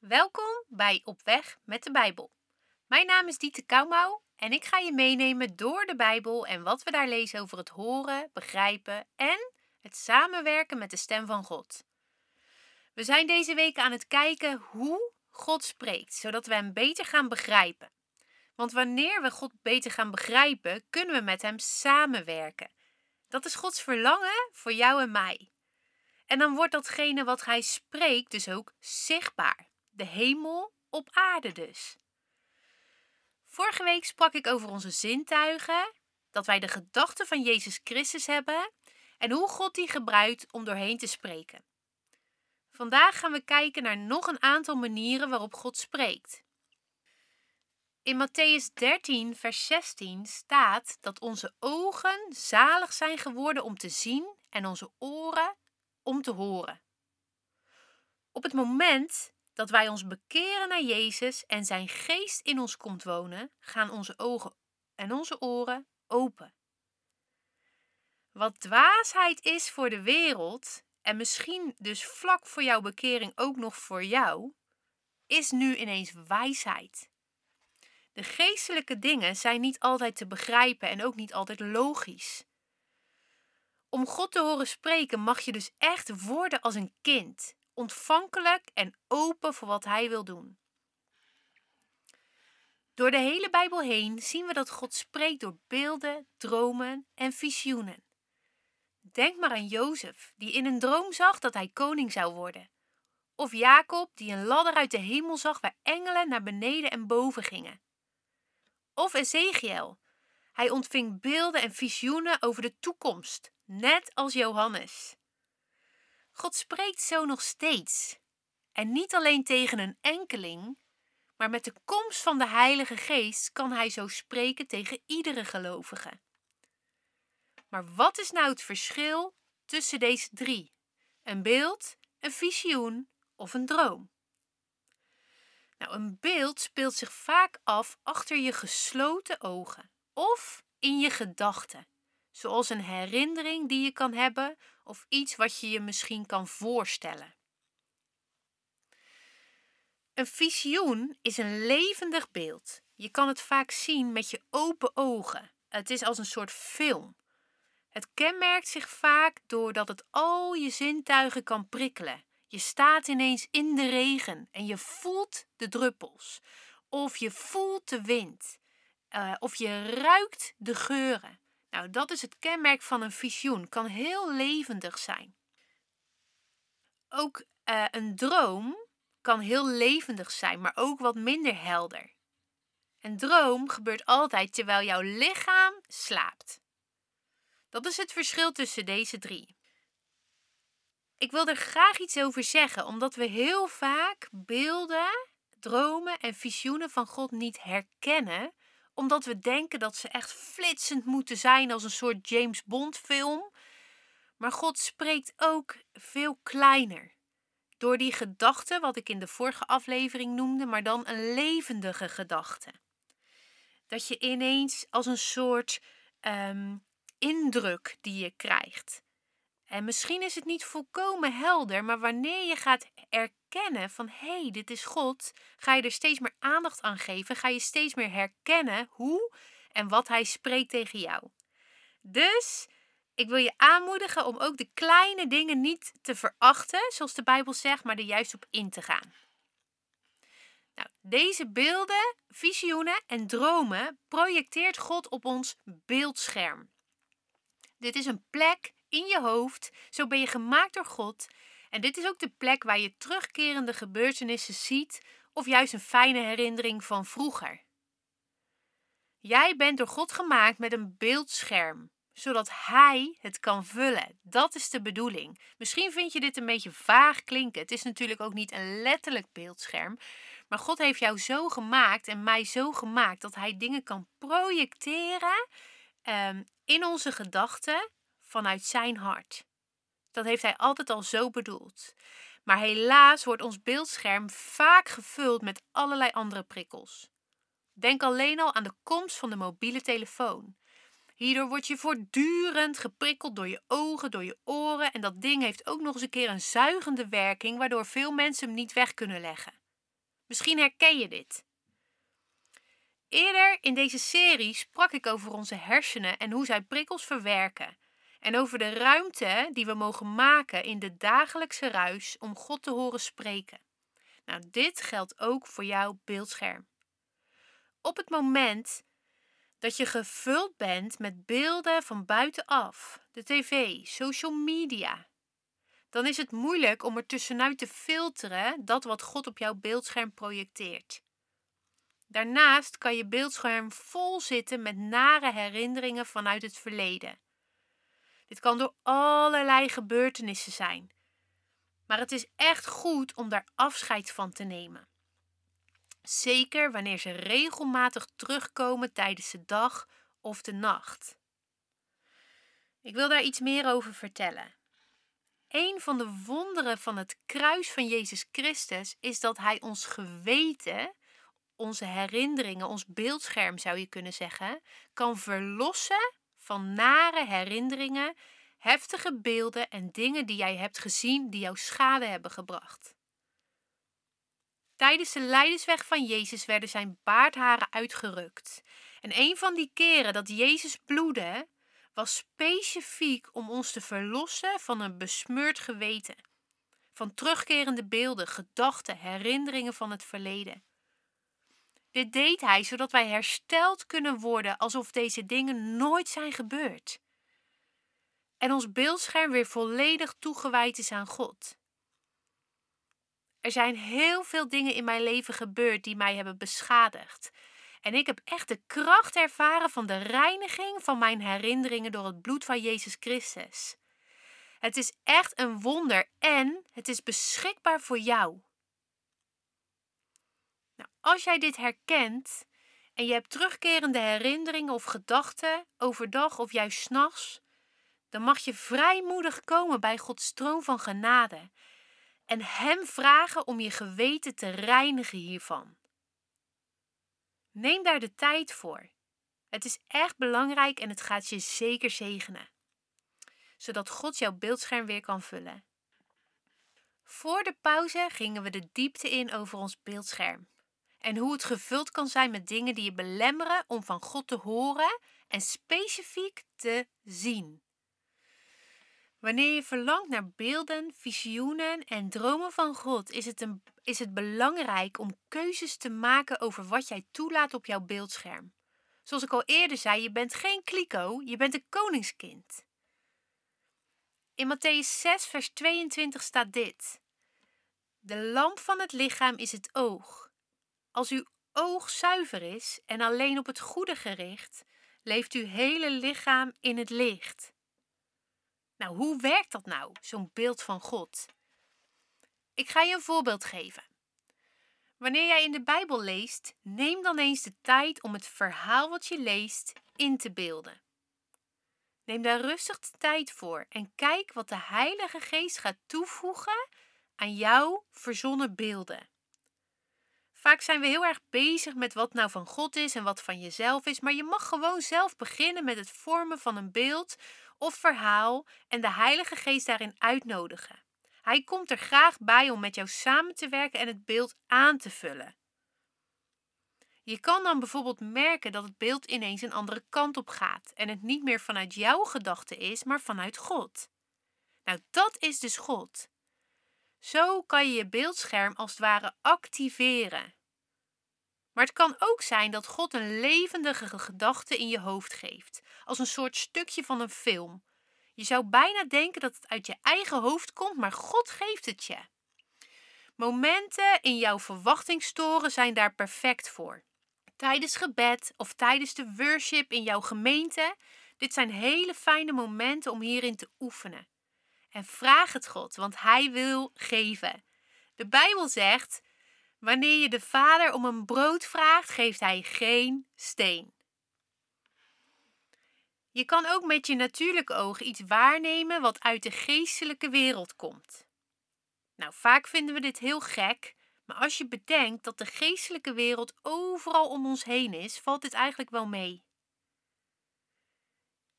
Welkom bij Op Weg met de Bijbel. Mijn naam is Dieter Kouwmouw en ik ga je meenemen door de Bijbel en wat we daar lezen over het horen, begrijpen en het samenwerken met de stem van God. We zijn deze week aan het kijken hoe God spreekt, zodat we Hem beter gaan begrijpen. Want wanneer we God beter gaan begrijpen, kunnen we met Hem samenwerken. Dat is Gods verlangen voor jou en mij. En dan wordt datgene wat Hij spreekt dus ook zichtbaar. De hemel op aarde dus. Vorige week sprak ik over onze zintuigen, dat wij de gedachten van Jezus Christus hebben en hoe God die gebruikt om doorheen te spreken. Vandaag gaan we kijken naar nog een aantal manieren waarop God spreekt. In Matthäus 13, vers 16 staat dat onze ogen zalig zijn geworden om te zien en onze oren om te horen. Op het moment dat wij ons bekeren naar Jezus en zijn geest in ons komt wonen, gaan onze ogen en onze oren open. Wat dwaasheid is voor de wereld, en misschien dus vlak voor jouw bekering ook nog voor jou, is nu ineens wijsheid. De geestelijke dingen zijn niet altijd te begrijpen en ook niet altijd logisch. Om God te horen spreken mag je dus echt worden als een kind ontvankelijk en open voor wat Hij wil doen. Door de hele Bijbel heen zien we dat God spreekt door beelden, dromen en visioenen. Denk maar aan Jozef, die in een droom zag dat hij koning zou worden. Of Jacob, die een ladder uit de hemel zag waar engelen naar beneden en boven gingen. Of Ezekiel. Hij ontving beelden en visioenen over de toekomst, net als Johannes. God spreekt zo nog steeds. En niet alleen tegen een enkeling, maar met de komst van de Heilige Geest kan Hij zo spreken tegen iedere gelovige. Maar wat is nou het verschil tussen deze drie? Een beeld, een visioen of een droom? Nou, een beeld speelt zich vaak af achter je gesloten ogen of in je gedachten zoals een herinnering die je kan hebben of iets wat je je misschien kan voorstellen. Een visioen is een levendig beeld. Je kan het vaak zien met je open ogen. Het is als een soort film. Het kenmerkt zich vaak doordat het al je zintuigen kan prikkelen. Je staat ineens in de regen en je voelt de druppels. Of je voelt de wind. Uh, of je ruikt de geuren. Nou, dat is het kenmerk van een visioen. Kan heel levendig zijn. Ook uh, een droom kan heel levendig zijn, maar ook wat minder helder. Een droom gebeurt altijd terwijl jouw lichaam slaapt. Dat is het verschil tussen deze drie. Ik wil er graag iets over zeggen, omdat we heel vaak beelden, dromen en visioenen van God niet herkennen, omdat we denken dat ze echt flitsend moeten zijn als een soort James Bond film. Maar God spreekt ook veel kleiner. Door die gedachte, wat ik in de vorige aflevering noemde, maar dan een levendige gedachte. Dat je ineens als een soort um, indruk die je krijgt. En misschien is het niet volkomen helder, maar wanneer je gaat erkennen van hé, hey, dit is God, ga je er steeds meer aandacht aan geven, ga je steeds meer herkennen hoe en wat Hij spreekt tegen jou. Dus ik wil je aanmoedigen om ook de kleine dingen niet te verachten, zoals de Bijbel zegt, maar er juist op in te gaan. Nou, deze beelden, visioenen en dromen projecteert God op ons beeldscherm. Dit is een plek in je hoofd. Zo ben je gemaakt door God. En dit is ook de plek waar je terugkerende gebeurtenissen ziet of juist een fijne herinnering van vroeger. Jij bent door God gemaakt met een beeldscherm, zodat Hij het kan vullen. Dat is de bedoeling. Misschien vind je dit een beetje vaag klinken. Het is natuurlijk ook niet een letterlijk beeldscherm. Maar God heeft jou zo gemaakt en mij zo gemaakt dat Hij dingen kan projecteren um, in onze gedachten vanuit zijn hart. Dat heeft hij altijd al zo bedoeld. Maar helaas wordt ons beeldscherm vaak gevuld met allerlei andere prikkels. Denk alleen al aan de komst van de mobiele telefoon. Hierdoor word je voortdurend geprikkeld door je ogen, door je oren en dat ding heeft ook nog eens een keer een zuigende werking waardoor veel mensen hem niet weg kunnen leggen. Misschien herken je dit. Eerder in deze serie sprak ik over onze hersenen en hoe zij prikkels verwerken. En over de ruimte die we mogen maken in de dagelijkse ruis om God te horen spreken. Nou, dit geldt ook voor jouw beeldscherm. Op het moment dat je gevuld bent met beelden van buitenaf, de tv, social media, dan is het moeilijk om er tussenuit te filteren dat wat God op jouw beeldscherm projecteert. Daarnaast kan je beeldscherm vol zitten met nare herinneringen vanuit het verleden. Dit kan door allerlei gebeurtenissen zijn. Maar het is echt goed om daar afscheid van te nemen. Zeker wanneer ze regelmatig terugkomen tijdens de dag of de nacht. Ik wil daar iets meer over vertellen. Een van de wonderen van het kruis van Jezus Christus is dat Hij ons geweten, onze herinneringen, ons beeldscherm zou je kunnen zeggen, kan verlossen van nare herinneringen, heftige beelden en dingen die jij hebt gezien die jou schade hebben gebracht. Tijdens de lijdensweg van Jezus werden zijn baardharen uitgerukt. En een van die keren dat Jezus bloedde, was specifiek om ons te verlossen van een besmeurd geweten, van terugkerende beelden, gedachten, herinneringen van het verleden. Dit deed hij zodat wij hersteld kunnen worden alsof deze dingen nooit zijn gebeurd. En ons beeldscherm weer volledig toegewijd is aan God. Er zijn heel veel dingen in mijn leven gebeurd die mij hebben beschadigd. En ik heb echt de kracht ervaren van de reiniging van mijn herinneringen door het bloed van Jezus Christus. Het is echt een wonder en het is beschikbaar voor jou. Als jij dit herkent en je hebt terugkerende herinneringen of gedachten overdag of juist s'nachts, dan mag je vrijmoedig komen bij Gods troon van genade en Hem vragen om je geweten te reinigen hiervan. Neem daar de tijd voor. Het is echt belangrijk en het gaat je zeker zegenen, zodat God jouw beeldscherm weer kan vullen. Voor de pauze gingen we de diepte in over ons beeldscherm en hoe het gevuld kan zijn met dingen die je belemmeren om van God te horen en specifiek te zien. Wanneer je verlangt naar beelden, visioenen en dromen van God, is het, een, is het belangrijk om keuzes te maken over wat jij toelaat op jouw beeldscherm. Zoals ik al eerder zei, je bent geen kliko, je bent een koningskind. In Matthäus 6, vers 22 staat dit: De lamp van het lichaam is het oog. Als uw oog zuiver is en alleen op het goede gericht, leeft uw hele lichaam in het licht. Nou, hoe werkt dat nou, zo'n beeld van God? Ik ga je een voorbeeld geven. Wanneer jij in de Bijbel leest, neem dan eens de tijd om het verhaal wat je leest in te beelden. Neem daar rustig de tijd voor en kijk wat de Heilige Geest gaat toevoegen aan jouw verzonnen beelden. Vaak zijn we heel erg bezig met wat nou van God is en wat van jezelf is, maar je mag gewoon zelf beginnen met het vormen van een beeld of verhaal en de Heilige Geest daarin uitnodigen. Hij komt er graag bij om met jou samen te werken en het beeld aan te vullen. Je kan dan bijvoorbeeld merken dat het beeld ineens een andere kant op gaat en het niet meer vanuit jouw gedachte is, maar vanuit God. Nou, dat is dus God. Zo kan je je beeldscherm als het ware activeren. Maar het kan ook zijn dat God een levendige gedachte in je hoofd geeft, als een soort stukje van een film. Je zou bijna denken dat het uit je eigen hoofd komt, maar God geeft het je. Momenten in jouw verwachtingstoren zijn daar perfect voor. Tijdens gebed of tijdens de worship in jouw gemeente. Dit zijn hele fijne momenten om hierin te oefenen. En vraag het God, want Hij wil geven. De Bijbel zegt: Wanneer je de Vader om een brood vraagt, geeft Hij geen steen. Je kan ook met je natuurlijke oog iets waarnemen wat uit de geestelijke wereld komt. Nou, vaak vinden we dit heel gek, maar als je bedenkt dat de geestelijke wereld overal om ons heen is, valt dit eigenlijk wel mee.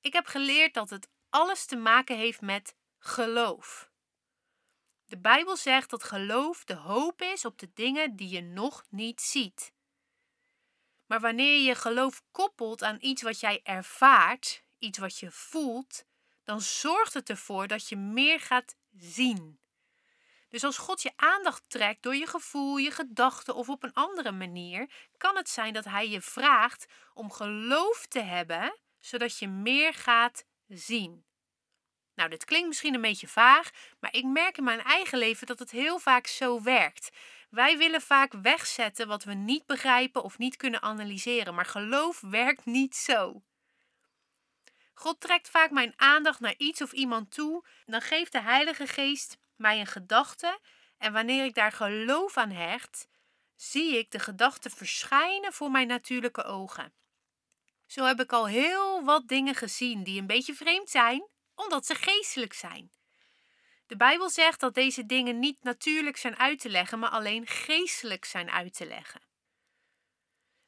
Ik heb geleerd dat het alles te maken heeft met geloof. De Bijbel zegt dat geloof de hoop is op de dingen die je nog niet ziet. Maar wanneer je geloof koppelt aan iets wat jij ervaart, iets wat je voelt, dan zorgt het ervoor dat je meer gaat zien. Dus als God je aandacht trekt door je gevoel, je gedachten of op een andere manier, kan het zijn dat Hij je vraagt om geloof te hebben, zodat je meer gaat zien. Nou, dit klinkt misschien een beetje vaag, maar ik merk in mijn eigen leven dat het heel vaak zo werkt. Wij willen vaak wegzetten wat we niet begrijpen of niet kunnen analyseren, maar geloof werkt niet zo. God trekt vaak mijn aandacht naar iets of iemand toe, dan geeft de Heilige Geest mij een gedachte en wanneer ik daar geloof aan hecht, zie ik de gedachte verschijnen voor mijn natuurlijke ogen. Zo heb ik al heel wat dingen gezien die een beetje vreemd zijn, omdat ze geestelijk zijn. De Bijbel zegt dat deze dingen niet natuurlijk zijn uit te leggen, maar alleen geestelijk zijn uit te leggen.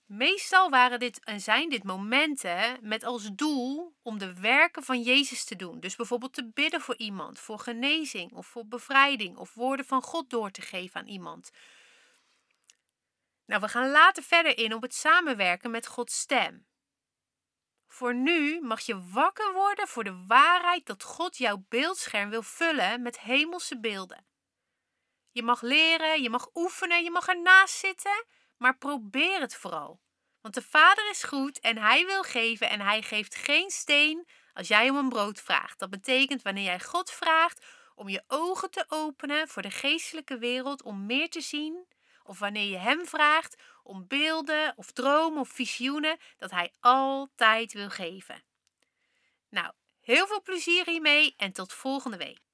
Meestal waren dit en zijn dit momenten met als doel om de werken van Jezus te doen. Dus bijvoorbeeld te bidden voor iemand, voor genezing of voor bevrijding of woorden van God door te geven aan iemand. Nou, we gaan later verder in op het samenwerken met Gods stem. Voor nu mag je wakker worden voor de waarheid dat God jouw beeldscherm wil vullen met hemelse beelden. Je mag leren, je mag oefenen, je mag ernaast zitten, maar probeer het vooral. Want de Vader is goed en Hij wil geven en Hij geeft geen steen als jij om een brood vraagt. Dat betekent wanneer jij God vraagt om je ogen te openen voor de geestelijke wereld om meer te zien, of wanneer je Hem vraagt om beelden of dromen of visioenen dat Hij altijd wil geven. Nou, heel veel plezier hiermee en tot volgende week.